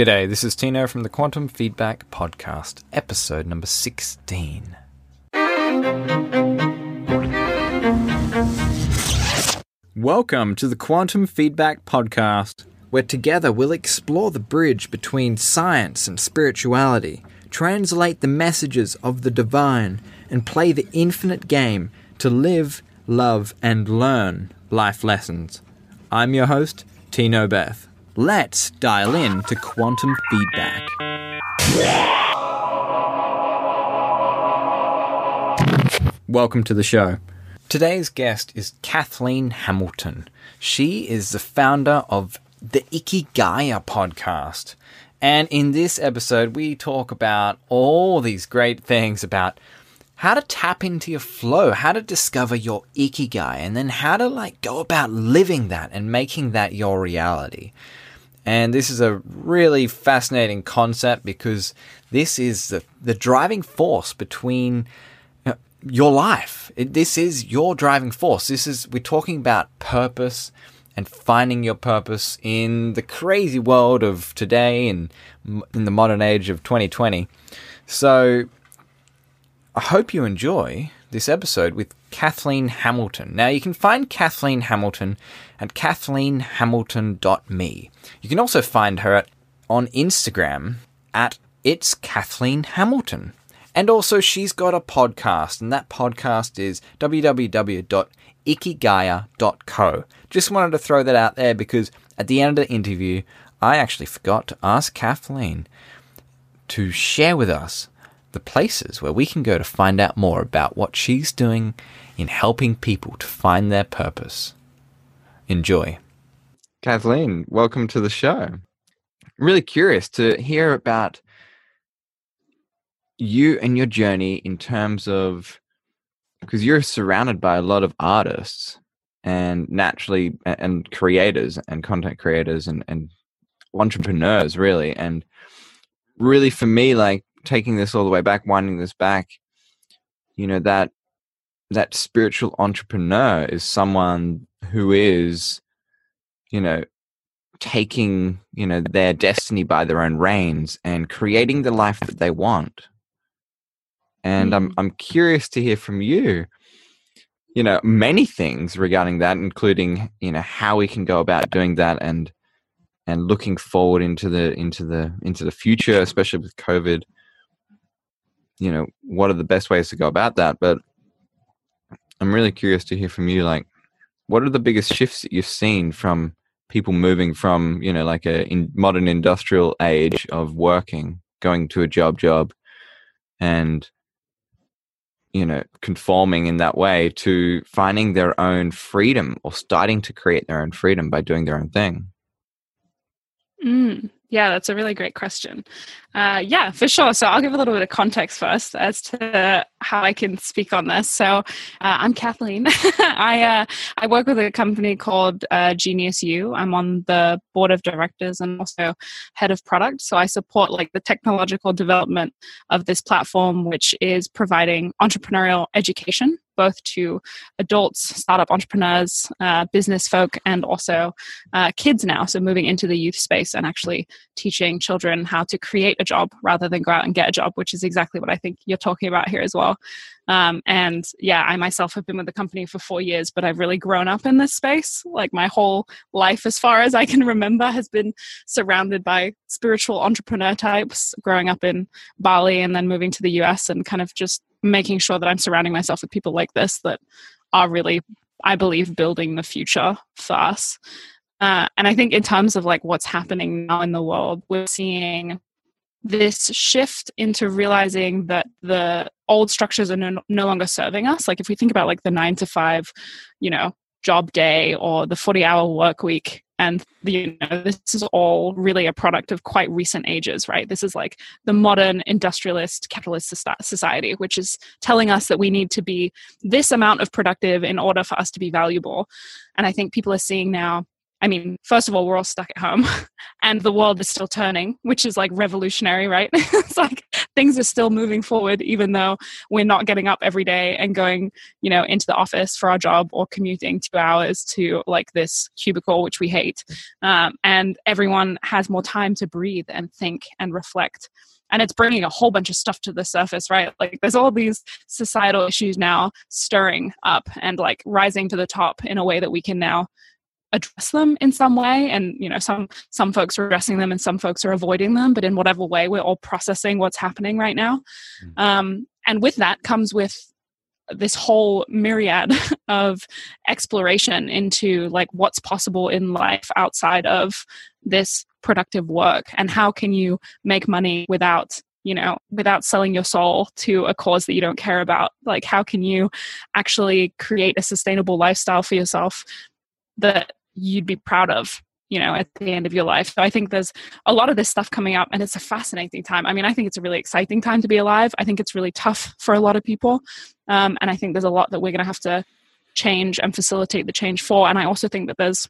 G'day, this is Tino from the Quantum Feedback Podcast, episode number 16. Welcome to the Quantum Feedback Podcast, where together we'll explore the bridge between science and spirituality, translate the messages of the divine, and play the infinite game to live, love, and learn life lessons. I'm your host, Tino Beth. Let's dial in to quantum feedback. Welcome to the show. Today's guest is Kathleen Hamilton. She is the founder of the Ikigaia podcast. And in this episode, we talk about all these great things about how to tap into your flow, how to discover your ikigai, and then how to like go about living that and making that your reality. And this is a really fascinating concept because this is the, the driving force between uh, your life. It, this is your driving force. This is, we're talking about purpose and finding your purpose in the crazy world of today and in the modern age of 2020. So I hope you enjoy this episode with Kathleen Hamilton. Now, you can find Kathleen Hamilton at kathleenhamilton.me. You can also find her at, on Instagram at It's Kathleen Hamilton. And also, she's got a podcast, and that podcast is www.ikigaia.co. Just wanted to throw that out there because at the end of the interview, I actually forgot to ask Kathleen to share with us the places where we can go to find out more about what she's doing in helping people to find their purpose. Enjoy. Kathleen, welcome to the show. I'm really curious to hear about you and your journey in terms of because you're surrounded by a lot of artists and naturally and creators and content creators and, and entrepreneurs really and really for me like taking this all the way back, winding this back, you know, that that spiritual entrepreneur is someone who is, you know, taking, you know, their destiny by their own reins and creating the life that they want. And I'm mm. I'm curious to hear from you, you know, many things regarding that, including, you know, how we can go about doing that and and looking forward into the into the into the future, especially with COVID you know what are the best ways to go about that but i'm really curious to hear from you like what are the biggest shifts that you've seen from people moving from you know like a in modern industrial age of working going to a job job and you know conforming in that way to finding their own freedom or starting to create their own freedom by doing their own thing mm. Yeah, that's a really great question. Uh, yeah, for sure. So I'll give a little bit of context first as to how I can speak on this. So uh, I'm Kathleen. I uh, I work with a company called uh, Genius U. I'm on the board of directors and also head of product. So I support like the technological development of this platform, which is providing entrepreneurial education both to adults, startup entrepreneurs, uh, business folk, and also uh, kids now. So moving into the youth space and actually teaching children how to create a job rather than go out and get a job, which is exactly what I think you're talking about here as well. Um, and yeah, I myself have been with the company for four years, but I've really grown up in this space. Like my whole life, as far as I can remember, has been surrounded by spiritual entrepreneur types, growing up in Bali and then moving to the US and kind of just making sure that I'm surrounding myself with people like this that are really, I believe, building the future for us. Uh, and I think in terms of like what's happening now in the world, we're seeing this shift into realizing that the old structures are no, no longer serving us. Like if we think about like the nine to five, you know, job day or the 40 hour work week and you know this is all really a product of quite recent ages right this is like the modern industrialist capitalist society which is telling us that we need to be this amount of productive in order for us to be valuable and i think people are seeing now I mean, first of all, we're all stuck at home and the world is still turning, which is like revolutionary, right? it's like things are still moving forward even though we're not getting up every day and going you know into the office for our job or commuting two hours to like this cubicle which we hate. Um, and everyone has more time to breathe and think and reflect. And it's bringing a whole bunch of stuff to the surface right? Like there's all these societal issues now stirring up and like rising to the top in a way that we can now address them in some way. And you know some some folks are addressing them and some folks are avoiding them but in whatever way we're all processing what's happening right now. Mm. um, and with that comes with this whole myriad of exploration into like what's possible in life outside of this productive work. And how can you make money without you know without selling your soul to a cause that you don't care about? Like how can you actually create a sustainable lifestyle for yourself that you'd be proud of you know at the end of your life. So i think there's a lot of this stuff coming up and it's a fascinating time. I mean i think it's a really exciting time to be alive. I think it's really tough for a lot of people um, and i think there's a lot that we're going to have to change and facilitate the change for. And i also think that there's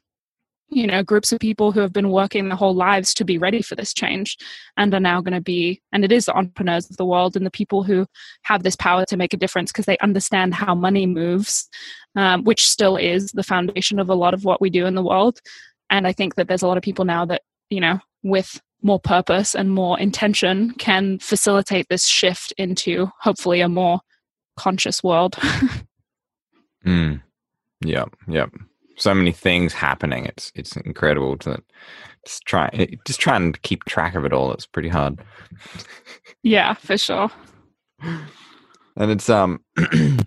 you know groups of people who have been working their whole lives to be ready for this change and are now going to be and it is the entrepreneurs of the world and the people who have this power to make a difference because they understand how money moves um, which still is the foundation of a lot of what we do in the world. And i think that there's a lot of people now that you know with more purpose and more intention can facilitate this shift into hopefully a more conscious world. Mm. yeah yeah so many things happening. It's it's incredible to just try just trying to keep track of it all. It's pretty hard. Yeah, for sure. And it's um.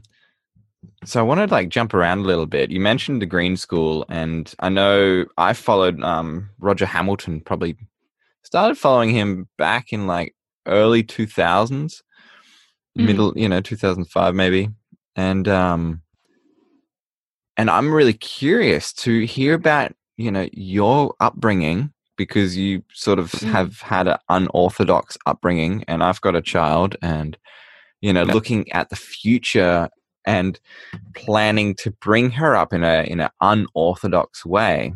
so I wanted to like jump around a little bit. You mentioned the Green School, and I know I followed um Roger Hamilton. Probably started following him back in like early two thousands, mm. middle you know two thousand five maybe, and um and I'm really curious to hear about you know your upbringing because you sort of mm. have had an unorthodox upbringing, and I've got a child, and you know, looking at the future and planning to bring her up in a in an unorthodox way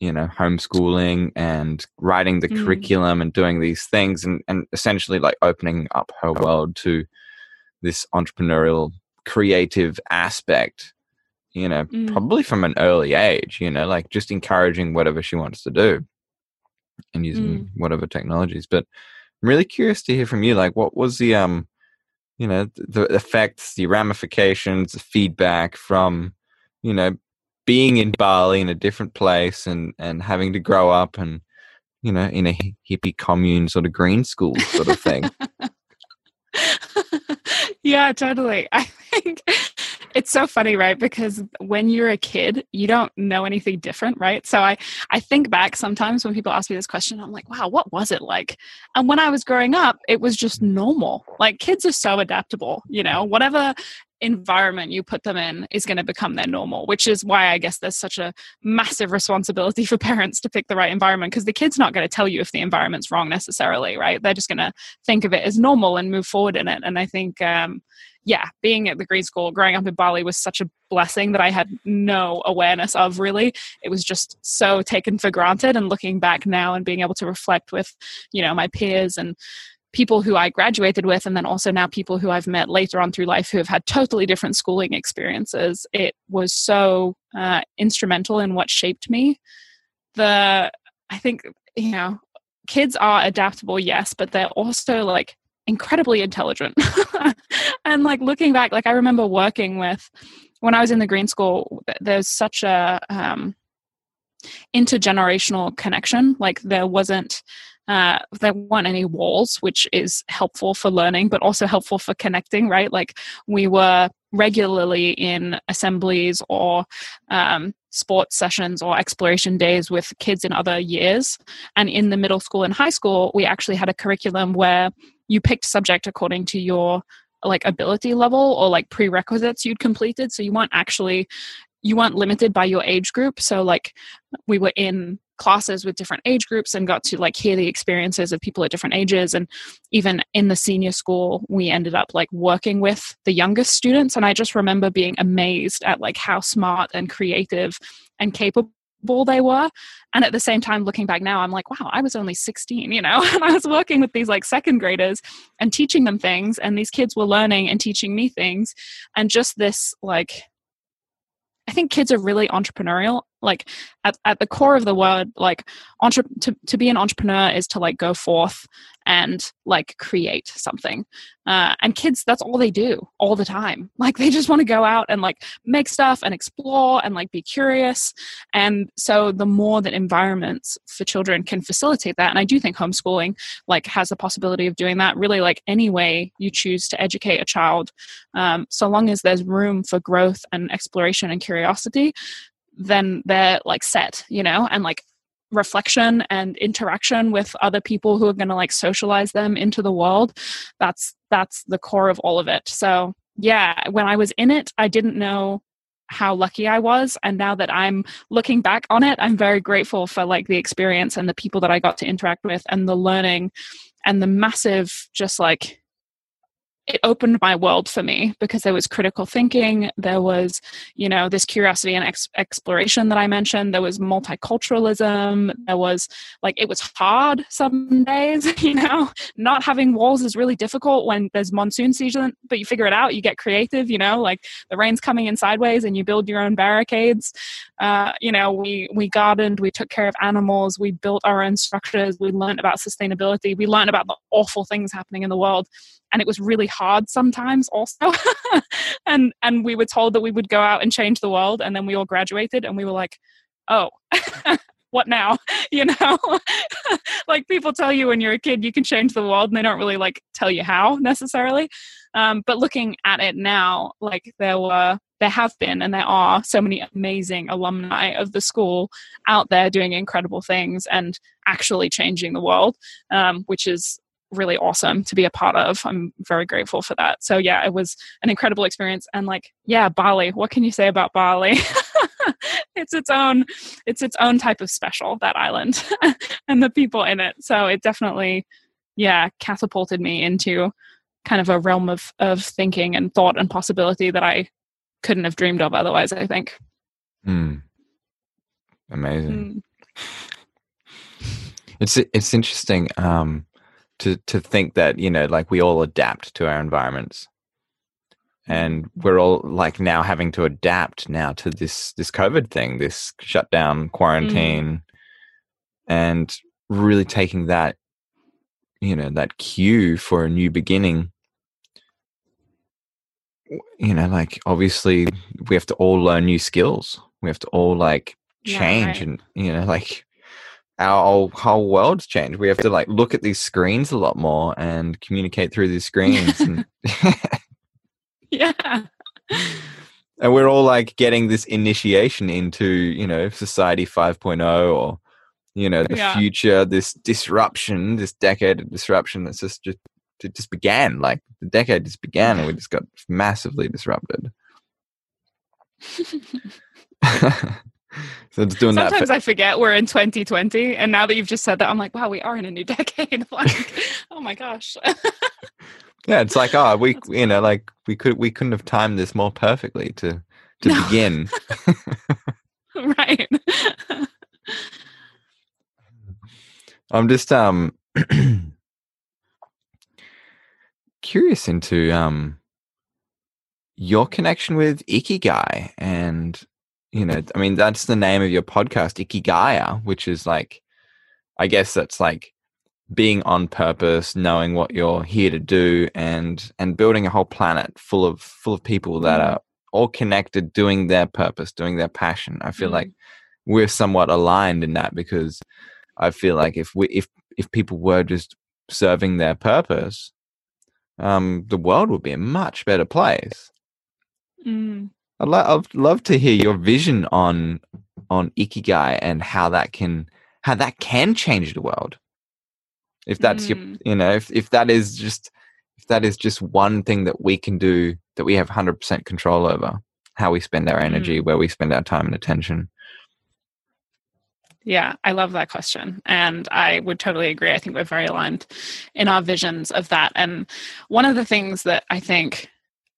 you know homeschooling and writing the mm. curriculum and doing these things and, and essentially like opening up her world to this entrepreneurial creative aspect you know, mm. probably from an early age, you know, like just encouraging whatever she wants to do and using mm. whatever technologies. But I'm really curious to hear from you. Like, what was the, um, you know, the effects, the ramifications, the feedback from, you know, being in Bali in a different place and, and having to grow up and, you know, in a hippie commune sort of green school sort of thing. yeah, totally. I think it's so funny right? Because when you're a kid you don't know anything different right? So i i think back sometimes when people ask me this question i'm like wow what was it like? And when i was growing up it was just normal. Like kids are so adaptable you know? Whatever environment you put them in is going to become their normal, which is why I guess there's such a massive responsibility for parents to pick the right environment because the kid's not going to tell you if the environment's wrong necessarily, right? They're just going to think of it as normal and move forward in it. And I think, um, yeah, being at the green school, growing up in Bali was such a blessing that I had no awareness of really. It was just so taken for granted. And looking back now and being able to reflect with, you know, my peers and people who I graduated with, and then also now people who I've met later on through life who have had totally different schooling experiences. It was so uh, instrumental in what shaped me. The, I think, you know, kids are adaptable, yes, but they're also like incredibly intelligent. and like looking back, like I remember working with, when I was in the green school, there's such a, um, intergenerational connection like there wasn't uh, there weren't any walls, which is helpful for learning, but also helpful for connecting, right? Like we were regularly in assemblies or um, sports sessions or exploration days with kids in other years. And in the middle school and high school, we actually had a curriculum where you picked subject according to your like ability level or like prerequisites you'd completed so you weren't actually you weren't limited by your age group so like we were in classes with different age groups and got to like hear the experiences of people at different ages. And even in the senior school we ended up like working with the youngest students. And i just remember being amazed at like how smart and creative and capable they were. And at the same time looking back now i'm like wow i was only 16 you know? And i was working with these like second graders and teaching them things. And these kids were learning and teaching me things. And just this like I think kids are really entrepreneurial. Like at, at the core of the word, like entre- to, to be an entrepreneur is to like go forth and like create something. Uh, and kids, that's all they do all the time. Like they just want to go out and like make stuff and explore and like be curious. And so the more that environments for children can facilitate that, and I do think homeschooling like has the possibility of doing that. Really, like any way you choose to educate a child, um, so long as there's room for growth and exploration and curiosity, then they're like set, you know, and like reflection and interaction with other people who are going to like socialize them into the world that's that's the core of all of it. So yeah when i was in it i didn't know how lucky i was and now that i'm looking back on it i'm very grateful for like the experience and the people that i got to interact with and the learning and the massive just like it opened my world for me because there was critical thinking there was you know this curiosity and ex- exploration that i mentioned there was multiculturalism there was like it was hard some days you know? Not having walls is really difficult when there's monsoon season but you figure it out you get creative you know? Like the rain's coming in sideways and you build your own barricades. Uh, you know we we gardened we took care of animals we built our own structures we learned about sustainability we learned about the awful things happening in the world and it was really hard sometimes also. And and we were told that we would go out and change the world and then we all graduated and we were like oh what now? You know? Like people tell you when you're a kid you can change the world and they don't really like tell you how necessarily. Um, but looking at it now like there were there have been and there are so many amazing alumni of the school out there doing incredible things and actually changing the world um, which is really awesome to be a part of. I'm very grateful for that. So yeah, it was an incredible experience. And like, yeah, Bali. What can you say about Bali? it's its own it's its own type of special, that island and the people in it. So it definitely, yeah, catapulted me into kind of a realm of of thinking and thought and possibility that I couldn't have dreamed of otherwise, I think. Mm. Amazing. Mm. It's it's interesting. Um to to think that you know like we all adapt to our environments and we're all like now having to adapt now to this this covid thing this shutdown quarantine mm. and really taking that you know that cue for a new beginning you know like obviously we have to all learn new skills we have to all like change yeah, right. and you know like our whole world's changed. We have to like look at these screens a lot more and communicate through these screens. and yeah. And we're all like getting this initiation into, you know, society 5.0 or, you know, the yeah. future, this disruption, this decade of disruption that's just, just, it just began. Like the decade just began and we just got massively disrupted. so it's doing Sometimes that. Sometimes I forget we're in 2020, and now that you've just said that, I'm like, wow, we are in a new decade. like, oh my gosh. yeah, it's like, oh, we, you know, like we could, we couldn't have timed this more perfectly to to no. begin. right. I'm just um curious into um your connection with ikigai and you know, I mean, that's the name of your podcast, Ikigaia, which is like, I guess that's like being on purpose, knowing what you're here to do, and and building a whole planet full of full of people that mm. are all connected, doing their purpose, doing their passion. I feel mm. like we're somewhat aligned in that because I feel like if we if if people were just serving their purpose, um, the world would be a much better place. Mm. I'd, lo- I'd love to hear your vision on on ikigai and how that can how that can change the world. If that's mm. your you know if if that is just if that is just one thing that we can do that we have 100% control over how we spend our energy, mm. where we spend our time and attention. Yeah, I love that question. And I would totally agree. I think we're very aligned in our visions of that. And one of the things that I think,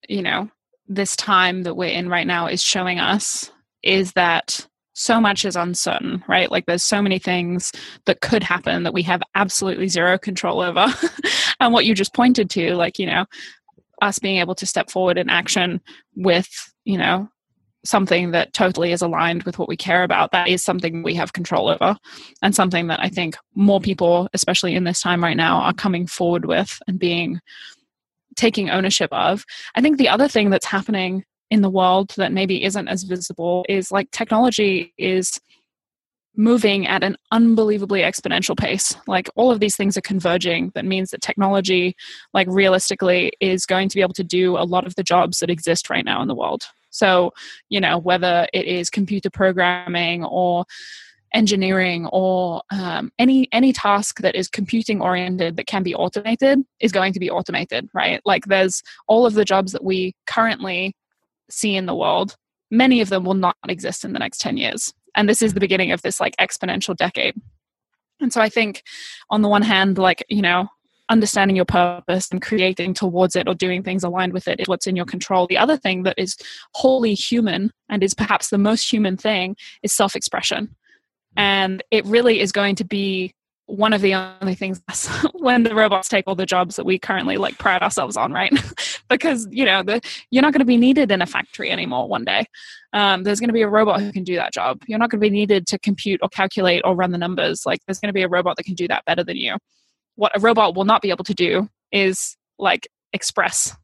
you know, this time that we're in right now is showing us is that so much is uncertain, right? Like there's so many things that could happen that we have absolutely zero control over. and what you just pointed to, like, you know, us being able to step forward in action with, you know, something that totally is aligned with what we care about, that is something we have control over and something that I think more people, especially in this time right now, are coming forward with and being taking ownership of. I think the other thing that's happening in the world that maybe isn't as visible is like technology is moving at an unbelievably exponential pace. Like all of these things are converging. That means that technology like realistically is going to be able to do a lot of the jobs that exist right now in the world. So you know whether it is computer programming or engineering or um, any any task that is computing oriented that can be automated is going to be automated right like there's all of the jobs that we currently see in the world, many of them will not exist in the next 10 years. And this is the beginning of this like exponential decade. And so I think on the one hand, like, you know, understanding your purpose and creating towards it or doing things aligned with it is what's in your control. The other thing that is wholly human and is perhaps the most human thing is self expression. And it really is going to be one of the only things when the robots take all the jobs that we currently like pride ourselves on right? Because you know the, you're not going to be needed in a factory anymore one day. Um, there's going to be a robot who can do that job. You're not going to be needed to compute or calculate or run the numbers. Like there's going to be a robot that can do that better than you. What a robot will not be able to do is like express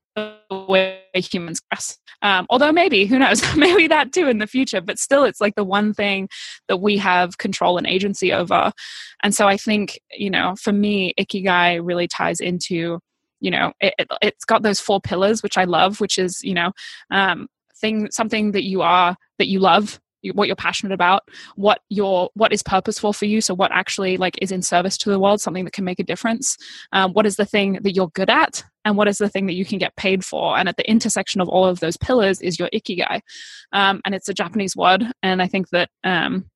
way humans express um, although maybe, who knows, maybe that too in the future, but still it's like the one thing that we have control and agency over. And so I think, you know, for me, Ikigai really ties into, you know, it, has got those four pillars, which I love, which is, you know, um, thing, something that you are, that you love, what you're passionate about what your what is purposeful for you so what actually like is in service to the world something that can make a difference. Um, what is the thing that you're good at and what is the thing that you can get paid for? And at the intersection of all of those pillars is your ikigai. Um, and it's a japanese word and i think that um,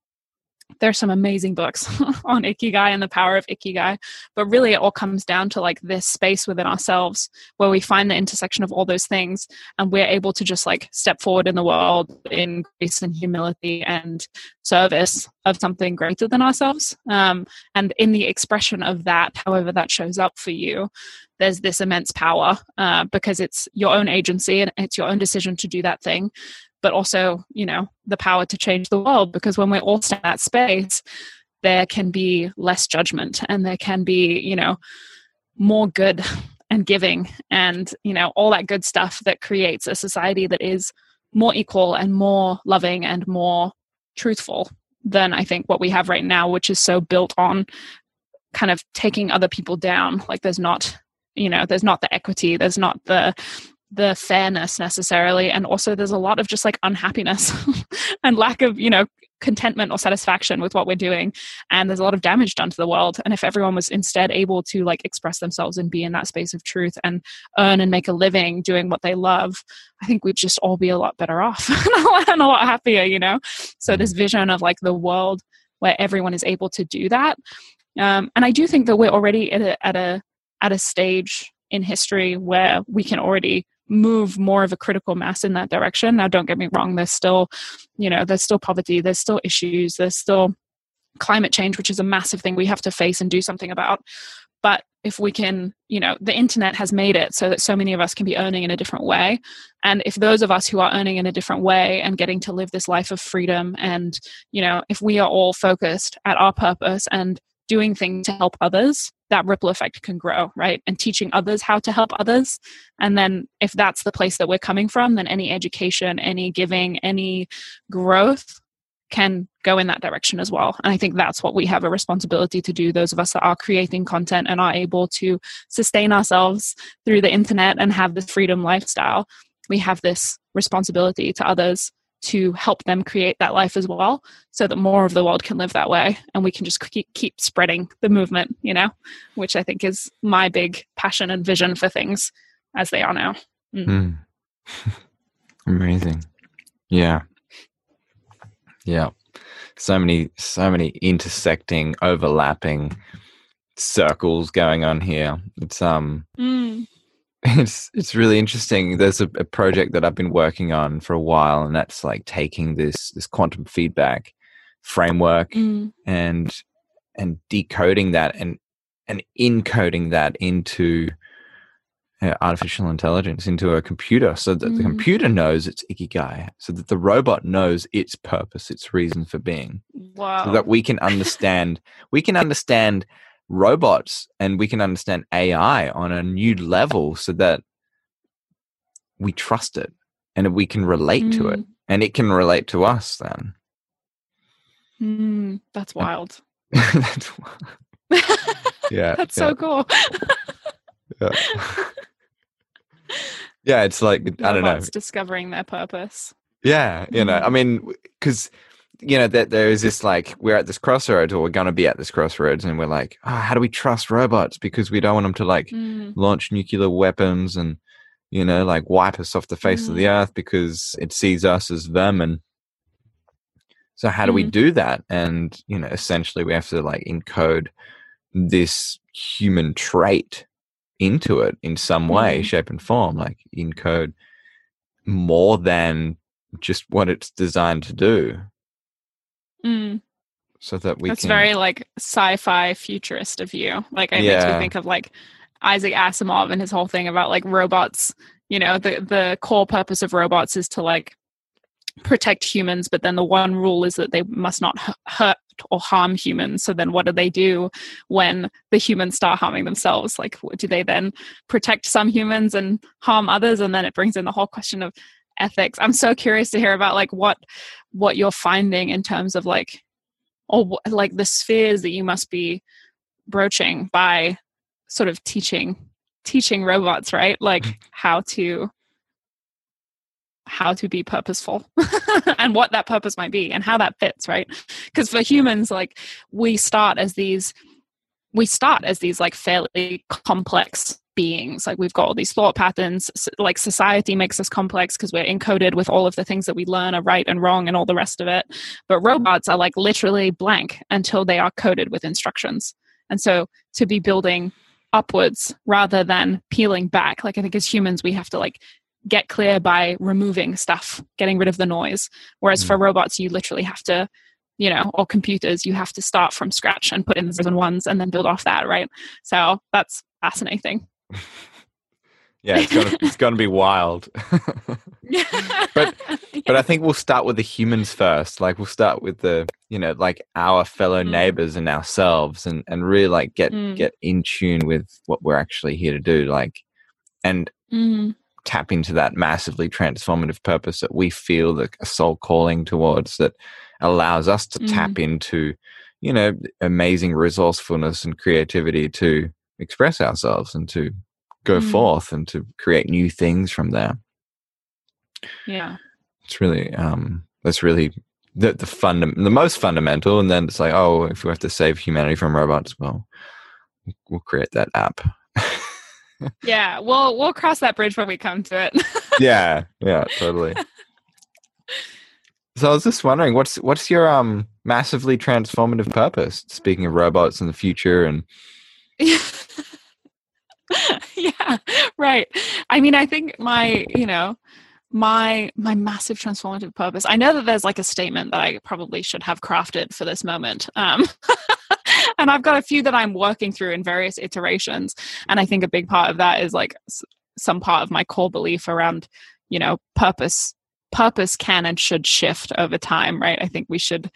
there's some amazing books on ikigai and the power of ikigai but really it all comes down to like this space within ourselves where we find the intersection of all those things and we're able to just like step forward in the world in grace and humility and service of something greater than ourselves. Um, and in the expression of that however that shows up for you there's this immense power uh, because it's your own agency and it's your own decision to do that thing but also you know the power to change the world because when we're all in that space there can be less judgment and there can be you know more good and giving and you know all that good stuff that creates a society that is more equal and more loving and more truthful than i think what we have right now which is so built on kind of taking other people down. Like there's not you know there's not the equity there's not the the fairness necessarily and also there's a lot of just like unhappiness and lack of you know contentment or satisfaction with what we're doing and there's a lot of damage done to the world. And if everyone was instead able to like express themselves and be in that space of truth and earn and make a living doing what they love i think we'd just all be a lot better off and a lot happier you know? So this vision of like the world where everyone is able to do that um, and i do think that we're already at a at a at a stage in history where we can already move more of a critical mass in that direction. Now, don't get me wrong, there's still, you know, there's still poverty, there's still issues, there's still climate change, which is a massive thing we have to face and do something about. But if we can, you know, the internet has made it so that so many of us can be earning in a different way. And if those of us who are earning in a different way and getting to live this life of freedom, and, you know, if we are all focused at our purpose and doing things to help others, that ripple effect can grow, right? And teaching others how to help others. And then if that's the place that we're coming from, then any education, any giving, any growth can go in that direction as well. And I think that's what we have a responsibility to do, those of us that are creating content and are able to sustain ourselves through the internet and have this freedom lifestyle. We have this responsibility to others to help them create that life as well so that more of the world can live that way and we can just keep, keep spreading the movement you know which i think is my big passion and vision for things as they are now mm. Mm. amazing yeah yeah so many so many intersecting overlapping circles going on here it's um mm. It's it's really interesting. There's a, a, project that I've been working on for a while, and that's like taking this this quantum feedback framework Mm. and and decoding that and and encoding that into uh, artificial intelligence into a computer so that the Mm. computer knows its ikigai so that the robot knows its purpose its reason for being Wow. so that we can understand we can understand robots and we can understand AI on a new level so that we trust it and we can relate to it and it can relate to us then Mm, that's wild. That's why- yeah that's yeah, so cool. yeah. yeah it's like i don't know Robots discovering their purpose. yeah you know Mhm. i mean because you know that there is this like we're at this crossroads or we're going to be at this crossroads and we're like oh, how do we trust robots? Because we don't want them to like Mm, launch nuclear weapons and you know like wipe us off the face of the earth because it sees us as vermin so how do we Mm. do that? And you know essentially we have to like encode this human trait into it in some way Mhm. shape and form like encode more than just what it's designed to do mm. so that we That's can very like sci-fi futurist of you. Like makes Yeah. me think of like Isaac Asimov and his whole thing about like robots. You know, the the core purpose of robots is to like protect humans, but then the one rule is that they must not hu- hurt or harm humans. So then, what do they do when the humans start harming themselves? Like, do they then protect some humans and harm others? And then it brings in the whole question of ethics. I'm so curious to hear about like what what you're finding in terms of like or like the spheres that you must be broaching by sort of teaching teaching robots right? Like mm-hmm. how to how to be purposeful and what that purpose might be and how that fits right? Because for humans like we start as these we start as these like fairly complex beings. Like we've got all these thought patterns. Like society makes us complex because we're encoded with all of the things that we learn are right and wrong and all the rest of it. But robots are like literally blank until they are coded with instructions. And so to be building upwards rather than peeling back like i think as humans we have to like get clear by removing stuff getting rid of the noise. Whereas Mm. for robots you literally have to you know or computers you have to start from scratch and put in the zeros and ones and then build off that right? So that's fascinating yeah it's gonna it's gonna be wild But- but i think we'll start with the humans first like we'll start with the you know like our fellow Mm. neighbors and ourselves and and really like get Mm. get in tune with what we're actually here to do like and Mm, tap into that massively transformative purpose that we feel the a soul calling towards that allows us to Mm. tap into you know amazing resourcefulness and creativity to express ourselves and to go Mm. forth and to create new things from there. Yeah. It's really um that's really the the funda- the most fundamental and then it's like oh if we have to save humanity from robots well we'll create that app. Yeah we'll we'll cross that bridge when we come to it. Yeah yeah totally. So i was just wondering what's what's your um massively transformative purpose? Speaking of robots in the future and yeah right. I mean i think my you know my my massive transformative purpose i know that there's like a statement that i probably should have crafted for this moment um and i've got a few that i'm working through in various iterations and i think a big part of that is like some part of my core belief around you know purpose purpose can and should shift over time right? I think we should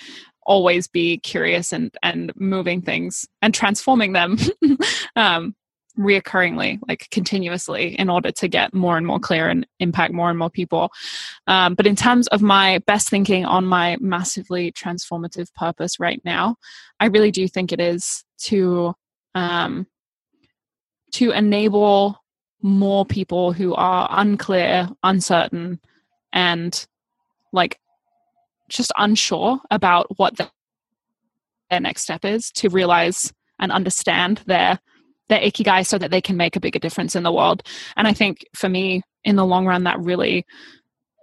always be curious and and moving things and transforming them um reoccurringly like continuously in order to get more and more clear and impact more and more people. Um, but in terms of my best thinking on my massively transformative purpose right now i really do think it is to um, to enable more people who are unclear uncertain and like just unsure about what the, their next step is to realize and understand their their ikigai so that they can make a bigger difference in the world. And I think for me, in the long run, that really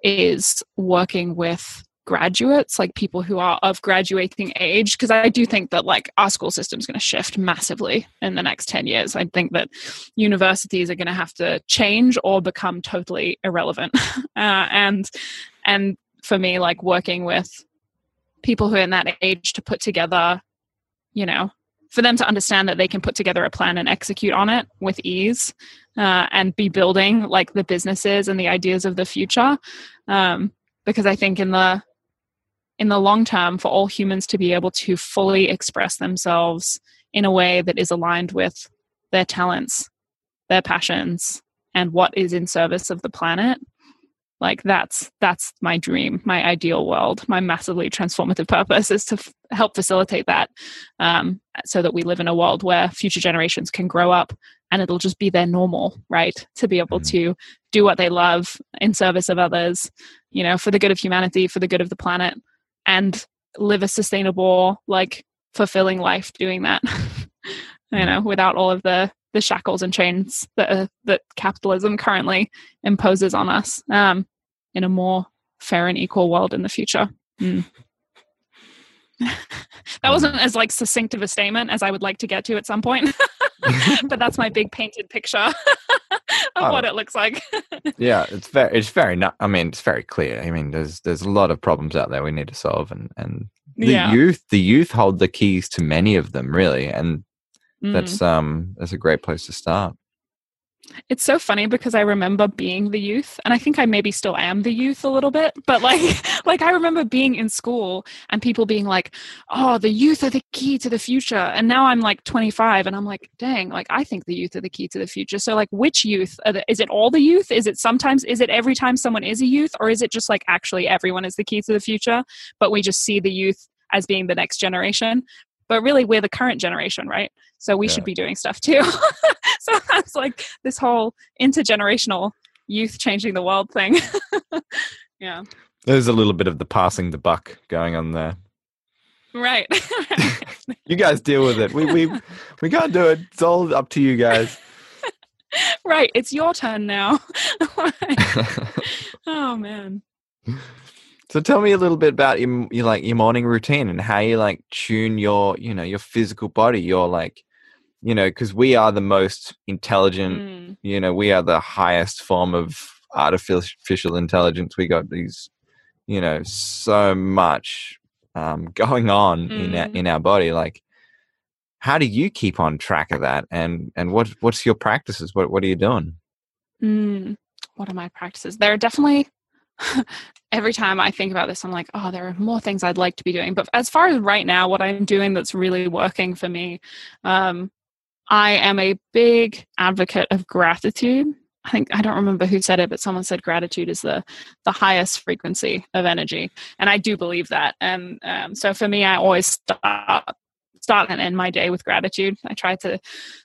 is working with graduates, like people who are of graduating age, because I do think that like our school system is going to shift massively in the next 10 years. I think that universities are going to have to change or become totally irrelevant. uh, and and for me, like working with people who are in that age to put together, you know, for them to understand that they can put together a plan and execute on it with ease uh, and be building like the businesses and the ideas of the future. Um, because I think in the in the long term, for all humans to be able to fully express themselves in a way that is aligned with their talents, their passions, and what is in service of the planet, like that's that's my dream my ideal world my massively transformative purpose is to f- help facilitate that um, so that we live in a world where future generations can grow up and it'll just be their normal right to be able mm-hmm. to do what they love in service of others you know for the good of humanity for the good of the planet and live a sustainable like fulfilling life doing that you mm-hmm. know without all of the the shackles and chains that uh, that capitalism currently imposes on us um, in a more fair and equal world in the future. Mm. that wasn't as like succinct of a statement as I would like to get to at some point, but that's my big painted picture of oh. what it looks like. yeah, it's very, it's very not. I mean, it's very clear. I mean, there's there's a lot of problems out there we need to solve, and and the yeah. youth, the youth hold the keys to many of them, really, and mm. that's um that's a great place to start. It's so funny because I remember being the youth and I think I maybe still am the youth a little bit, but like like I remember being in school and people being like, "Oh, the youth are the key to the future." And now I'm like 25 and I'm like, "Dang, like I think the youth are the key to the future." So like which youth? The, is it all the youth? Is it sometimes is it every time someone is a youth or is it just like actually everyone is the key to the future, but we just see the youth as being the next generation? But really we're the current generation, right? So we yeah. should be doing stuff too. so that's like this whole intergenerational youth changing the world thing. yeah. There's a little bit of the passing the buck going on there. Right. you guys deal with it. We we we can't do it. It's all up to you guys. right. It's your turn now. oh man. So tell me a little bit about your, your like your morning routine and how you like tune your you know your physical body, your like you know, because we are the most intelligent, mm. you know, we are the highest form of artificial intelligence. We got these, you know, so much um, going on mm. in our, mm. in our body. Like, how do you keep on track of that? And and what what's your practices? What what are you doing? Mm. What are my practices? There are definitely every time I think about this, I'm like, oh, there are more things I'd like to be doing. But as far as right now, what I'm doing that's really working for me um, I am a big advocate of gratitude. I think I don't remember who said it, but someone said gratitude is the the highest frequency of energy, and I do believe that. And um, so for me, I always start start and end my day with gratitude. I try to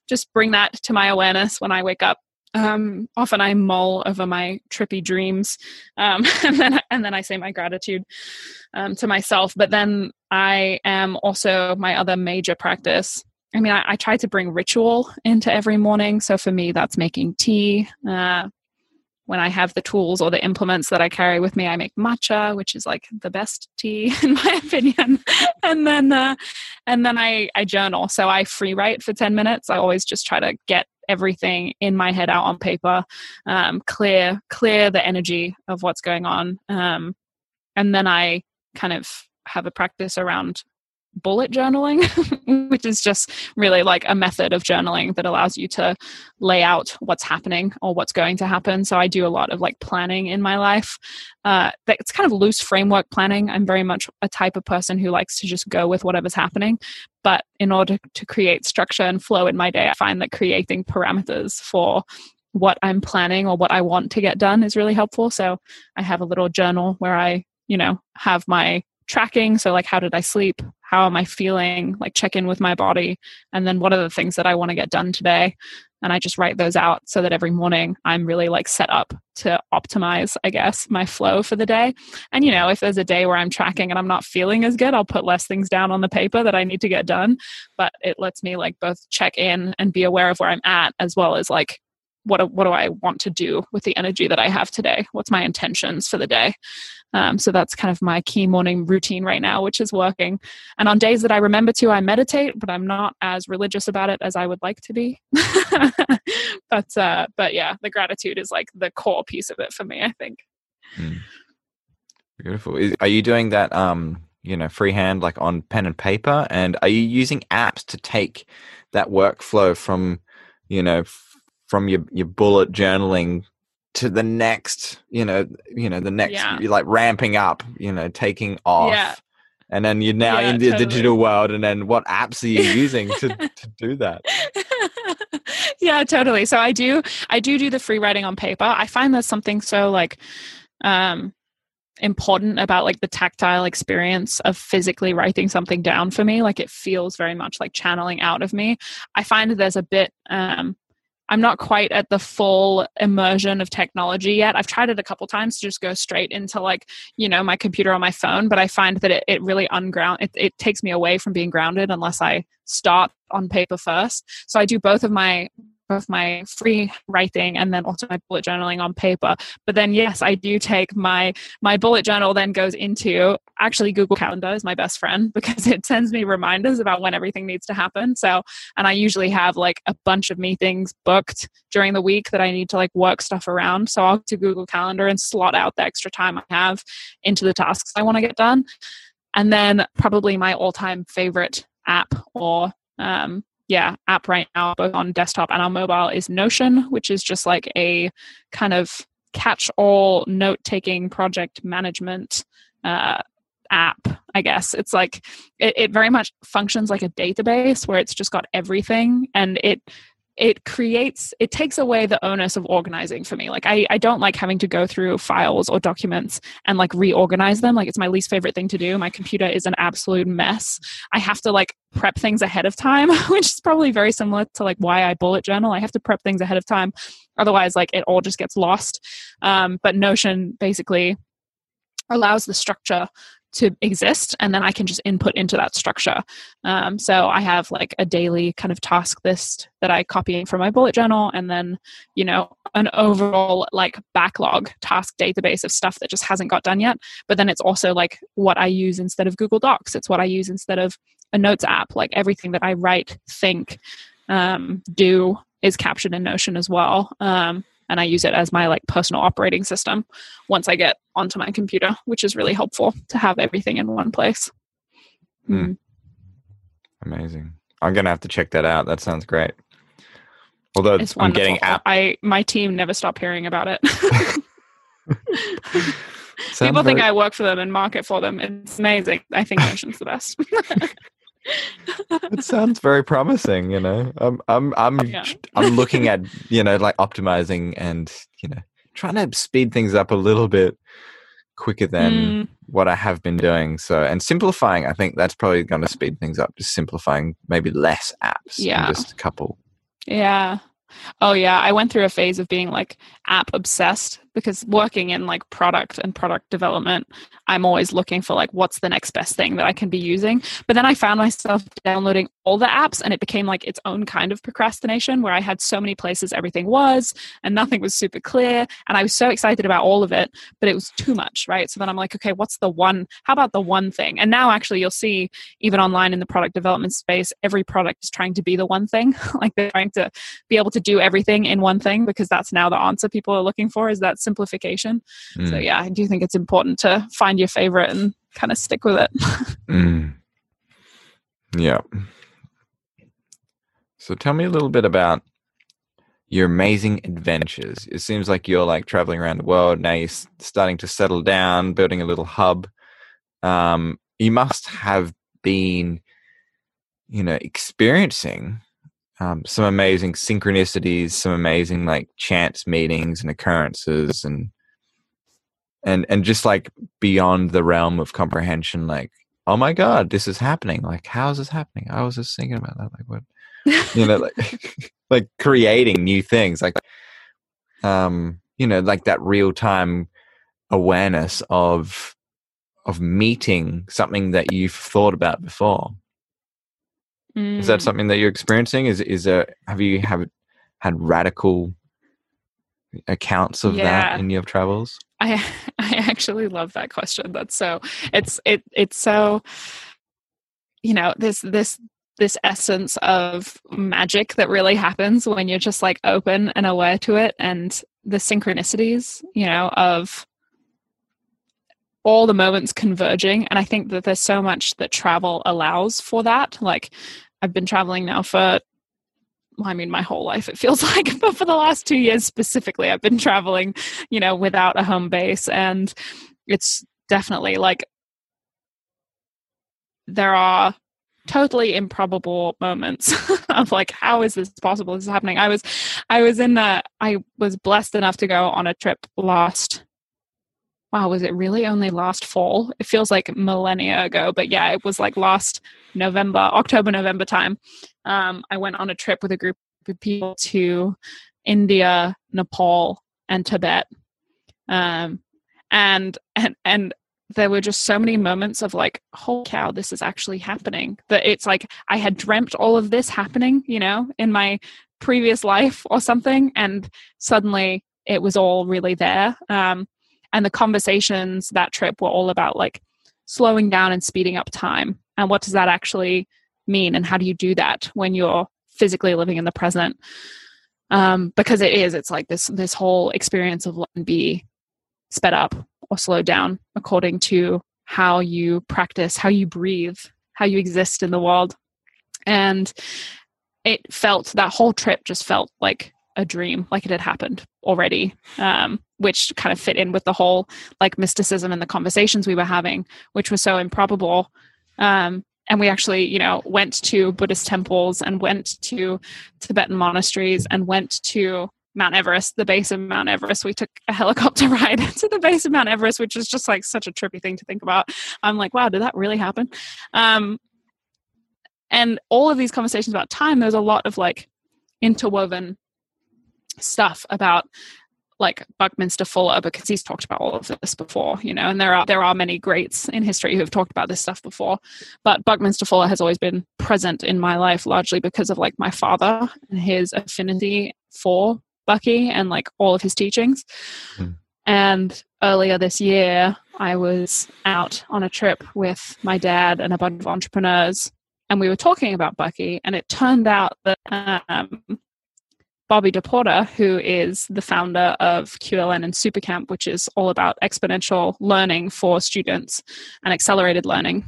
just bring that to my awareness when I wake up. Um, often I mull over my trippy dreams, um, and then and then I say my gratitude um, to myself. But then I am also my other major practice I mean, I, I, try to bring ritual into every morning. So for me, that's making tea. Uh, when I have the tools or the implements that I carry with me, I make matcha, which is like the best tea in my opinion. and then, uh, and then I, I journal. So I free write for ten minutes. I always just try to get everything in my head out on paper, um, clear clear the energy of what's going on, um, and then I kind of have a practice around bullet journaling, which is just really like a method of journaling that allows you to lay out what's happening or what's going to happen. So I do a lot of like planning in my life. Uh, it's kind of loose framework planning. I'm very much a type of person who likes to just go with whatever's happening. But in order to create structure and flow in my day, I find that creating parameters for what I'm planning or what I want to get done is really helpful. So I have a little journal where I, you know, have my tracking. So, like, how did I sleep? How am I feeling? Like, check in with my body. And then, what are the things that I want to get done today? And I just write those out so that every morning I'm really like set up to optimize, I guess, my flow for the day. And, you know, if there's a day where I'm tracking and I'm not feeling as good, I'll put less things down on the paper that I need to get done. But it lets me like both check in and be aware of where I'm at, as well as like what what do I want to do with the energy that I have today? What's my intentions for the day? Um, so that's kind of my key morning routine right now, which is working. And on days that I remember to, I meditate, but I'm not as religious about it as I would like to be. but uh, but yeah, the gratitude is like the core piece of it for me. I think. Mm. Beautiful. Are you doing that? Um, you know freehand like on pen and paper and are you using apps to take that workflow from you know from your your bullet journaling to the next you know you know the next Yeah. like ramping up you know taking off Yeah. and then you're now Yeah, in the totally. digital world and then what apps are you using to, to do that yeah totally so i do i do do the free writing on paper i find there's something so like um important about like the tactile experience of physically writing something down for me like it feels very much like channeling out of me i find there's a bit um i'm not quite at the full immersion of technology yet. I've tried it a couple times to just go straight into like you know my computer on my phone but i find that it, it really unground it, it takes me away from being grounded unless i start on paper first. So i do both of my both my free writing and then also my bullet journaling on paper. But then yes i do take my my bullet journal then goes into actually google calendar is my best friend because it sends me reminders about when everything needs to happen. So and i usually have like a bunch of meetings booked during the week that i need to like work stuff around. So i'll to google calendar and slot out the extra time i have into the tasks i want to get done. And then probably my all-time favorite app or um, yeah app right now both on desktop and on mobile is notion which is just like a kind of catch-all note-taking project management uh, app i guess. It's like it, it very much functions like a database where it's just got everything and it it creates it takes away the onus of organizing for me. Like I, I don't like having to go through files or documents and like reorganize them. Like it's my least favorite thing to do. My computer is an absolute mess. I have to like prep things ahead of time which is probably very similar to like why i bullet journal. I have to prep things ahead of time. Otherwise like it all just gets lost. Um, but notion basically allows the structure to exist and then i can just input into that structure. Um, so i have like a daily kind of task list that i copy from my bullet journal and then you know an overall like backlog task database of stuff that just hasn't got done yet. But then it's also like what i use instead of google docs. It's what i use instead of a notes app. Like everything that i write think um, do is captured in notion as well. Um, and i use it as my like personal operating system once i get onto my computer which is really helpful to have everything in one place. Mm. amazing. I'm gonna have to check that out. That sounds great. Although it's i'm wonderful. getting app i my team never stop hearing about it. People think i work for them and market for them. It's amazing. I think notion's the best it sounds very promising you know i'm i'm i'm Yeah. i'm looking at you know like optimizing and you know trying to speed things up a little bit quicker than Mm, what i have been doing so and simplifying i think that's probably going to speed things up just simplifying maybe less apps Yeah. just a couple yeah oh yeah i went through a phase of being like app obsessed because working in like product and product development i'm always looking for like what's the next best thing that i can be using. But then i found myself downloading all the apps and it became like its own kind of procrastination where i had so many places everything was and nothing was super clear and i was so excited about all of it but it was too much right? So then i'm like okay what's the one how about the one thing? And now actually you'll see even online in the product development space every product is trying to be the one thing like they're trying to be able to do everything in one thing because that's now the answer people are looking for is that simplification. So Mm, yeah i do think it's important to find your favorite and kind of stick with it. Mm. yeah. So tell me a little bit about your amazing adventures. It seems like you're like traveling around the world. Now you're starting to settle down building a little hub. Um, you must have been you know experiencing um, some amazing synchronicities some amazing like chance meetings and occurrences and and and just like beyond the realm of comprehension like oh my god this is happening. Like how is this happening? I was just thinking about that like what you know like like creating new things like um you know like that real time awareness of of meeting something that you've thought about before is that Mm. something that you're experiencing is is there have you have had radical accounts of Yeah. that in your travels I I actually love that question. That's so it's it it's so you know this this this essence of magic that really happens when you're just like open and aware to it and the synchronicities you know of all the moments converging and i think that there's so much that travel allows for that like i've been traveling now for I mean, my whole life, it feels like, but for the last two years specifically, I've been traveling, you know, without a home base. And it's definitely like there are totally improbable moments of like how is this possible? This is happening. I was i was in the i was blessed enough to go on a trip last wow was it really only last fall? It feels like millennia ago but yeah it was like last november october november time um, i went on a trip with a group of people to india nepal and tibet um, and and and there were just so many moments of like, holy cow, this is actually happening. That it's like I had dreamt all of this happening, you know, in my previous life or something, and suddenly it was all really there. Um, and the conversations that trip were all about like slowing down and speeding up time. And what does that actually mean? And how do you do that when you're physically living in the present? Um, because it is, it's like this this whole experience of let be sped up or slowed down according to how you practice, how you breathe, how you exist in the world. And it felt that whole trip just felt like a dream, like it had happened already, um, which kind of fit in with the whole like mysticism and the conversations we were having, which was so improbable. Um, and we actually, you know, went to Buddhist temples and went to Tibetan monasteries and went to Mount Everest, the base of Mount Everest. We took a helicopter ride to the base of Mount Everest, which is just like such a trippy thing to think about. I'm like, wow, did that really happen? Um, and all of these conversations about time, there's a lot of like interwoven stuff about like Buckminster Fuller because he's talked about all of this before, you know, and there are there are many greats in history who have talked about this stuff before. But Buckminster Fuller has always been present in my life largely because of like my father and his affinity for Bucky and like all of his teachings. Mm. And earlier this year, I was out on a trip with my dad and a bunch of entrepreneurs, and we were talking about Bucky. And it turned out that um, Bobbi DePorter, who is the founder of QLN and Supercamp, which is all about exponential learning for students and accelerated learning,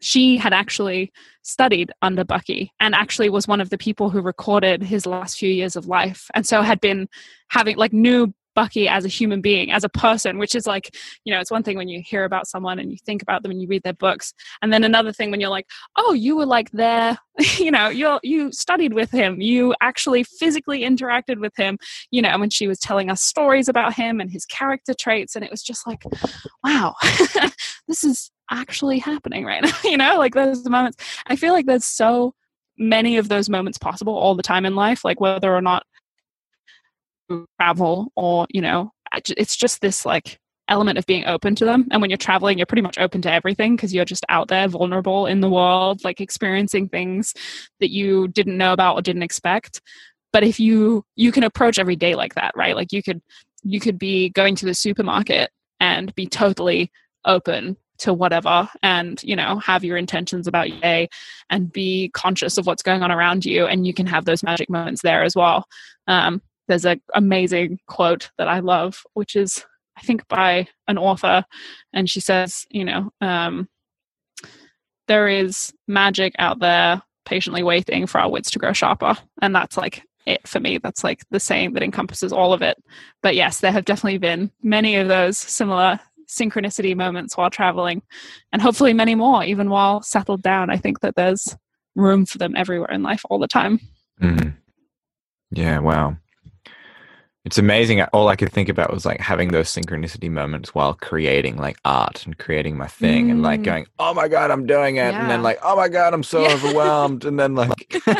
she had actually studied under Bucky and actually was one of the people who recorded his last few years of life. And so had been having like knew Bucky as a human being, as a person, which is like, you know, it's one thing when you hear about someone and you think about them and you read their books. And then another thing when you're like, oh, you were like there, you know, you you studied with him, you actually physically interacted with him, you know, when she was telling us stories about him and his character traits. And it was just like, wow, this is actually happening right now you know like those moments i feel like there's so many of those moments possible all the time in life like whether or not travel or you know it's just this like element of being open to them. And when you're traveling you're pretty much open to everything because you're just out there vulnerable in the world like experiencing things that you didn't know about or didn't expect. But if you you can approach every day like that right? Like you could you could be going to the supermarket and be totally open to whatever and you know have your intentions about your day and be conscious of what's going on around you. And you can have those magic moments there as well. Um, there's an amazing quote that i love which is i think by an author. And she says you know um, there is magic out there patiently waiting for our wits to grow sharper. And that's like it for me. That's like the same that encompasses all of it. But yes there have definitely been many of those similar synchronicity moments while traveling and hopefully many more even while settled down. I think that there's room for them everywhere in life all the time. Mm. yeah wow it's amazing all i could think about was like having those synchronicity moments while creating like art and creating my thing mm. and like mm. going oh my god i'm doing it yeah. and then like oh my god i'm so yeah. overwhelmed and then like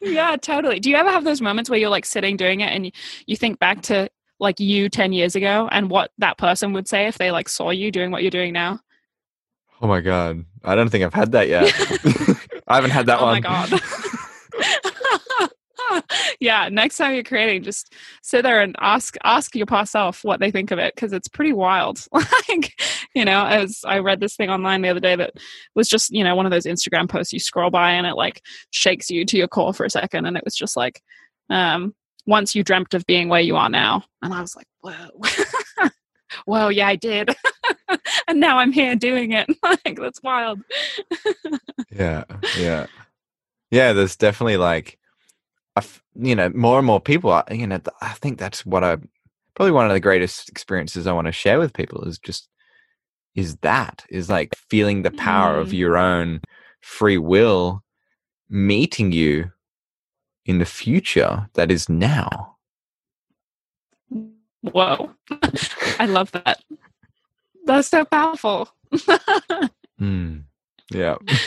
yeah totally do you ever have those moments where you're like sitting doing it and you, you think back to like you 10 years ago and what that person would say if they like saw you doing what you're doing now? Oh my god. I don't think I've had that yet. I haven't had that oh one. Oh my god. Yeah, next time you're creating just sit there and ask ask your past self what they think of it because it's pretty wild. like, you know, as I read this thing online the other day that was just, you know, one of those Instagram posts you scroll by and it like shakes you to your core for a second and it was just like um once you dreamt of being where you are now. And I was like, whoa. whoa, yeah, I did. and now I'm here doing it. like, that's wild. yeah. Yeah. Yeah. There's definitely like, you know, more and more people are, you know, I think that's what I, probably one of the greatest experiences I want to share with people is just, is that, is like feeling the power mm. of your own free will meeting you in the future that is now. Whoa. I love that. That's so powerful. mm. Yeah.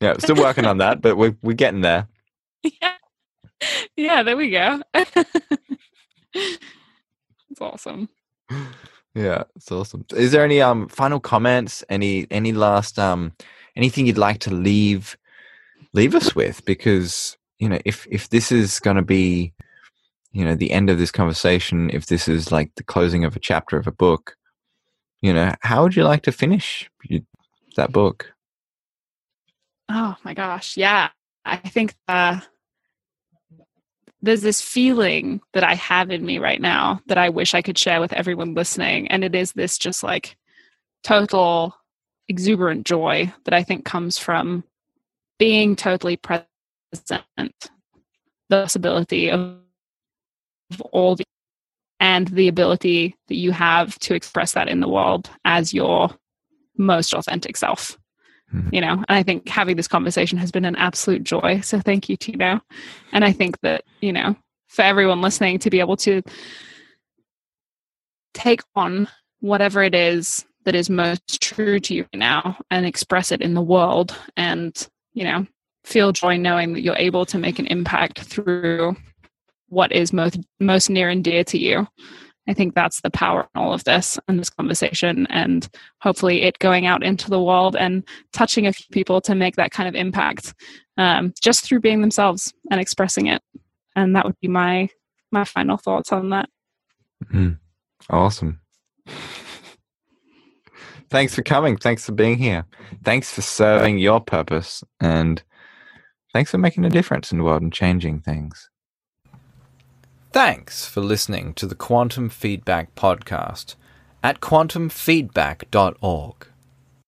yeah. Still working on that, but we're, we're getting there. Yeah. Yeah, there we go. it's awesome. Yeah, it's awesome. Is there any um final comments? Any any last um anything you'd like to leave leave us with? Because you know, if if this is going to be, you know, the end of this conversation, if this is like the closing of a chapter of a book, you know, how would you like to finish that book? Oh my gosh, yeah, I think uh, there's this feeling that I have in me right now that I wish I could share with everyone listening, and it is this just like total exuberant joy that I think comes from being totally present, the possibility of all the and the ability that you have to express that in the world as your most authentic self. Mm-hmm. You know, and I think having this conversation has been an absolute joy. So thank you, Tino. And I think that, you know, for everyone listening to be able to take on whatever it is that is most true to you now and express it in the world and you know feel joy knowing that you're able to make an impact through what is most most near and dear to you i think that's the power in all of this and this conversation and hopefully it going out into the world and touching a few people to make that kind of impact um, just through being themselves and expressing it and that would be my my final thoughts on that mm. awesome Thanks for coming. Thanks for being here. Thanks for serving your purpose. And thanks for making a difference in the world and changing things. Thanks for listening to the Quantum Feedback Podcast at quantumfeedback.org.